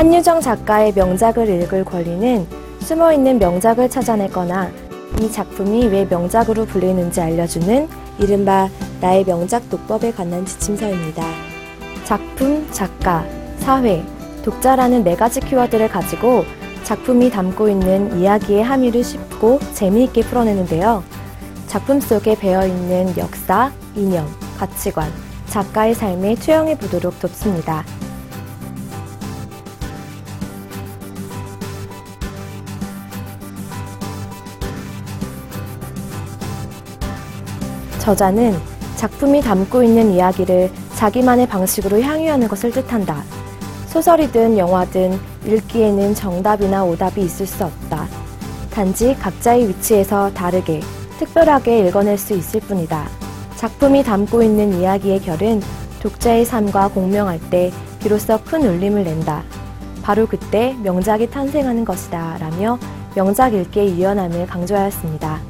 한유정 작가의 명작을 읽을 권리는 숨어 있는 명작을 찾아내거나 이 작품이 왜 명작으로 불리는지 알려주는 이른바 나의 명작 독법에 관한 지침서입니다. 작품, 작가, 사회, 독자라는 네 가지 키워드를 가지고 작품이 담고 있는 이야기의 함의를 쉽고 재미있게 풀어내는데요. 작품 속에 배어 있는 역사, 이념, 가치관, 작가의 삶에 투영해 보도록 돕습니다. 저자는 작품이 담고 있는 이야기를 자기만의 방식으로 향유하는 것을 뜻한다. 소설이든 영화든 읽기에는 정답이나 오답이 있을 수 없다. 단지 각자의 위치에서 다르게, 특별하게 읽어낼 수 있을 뿐이다. 작품이 담고 있는 이야기의 결은 독자의 삶과 공명할 때 비로소 큰 울림을 낸다. 바로 그때 명작이 탄생하는 것이다. 라며 명작 읽기의 유연함을 강조하였습니다.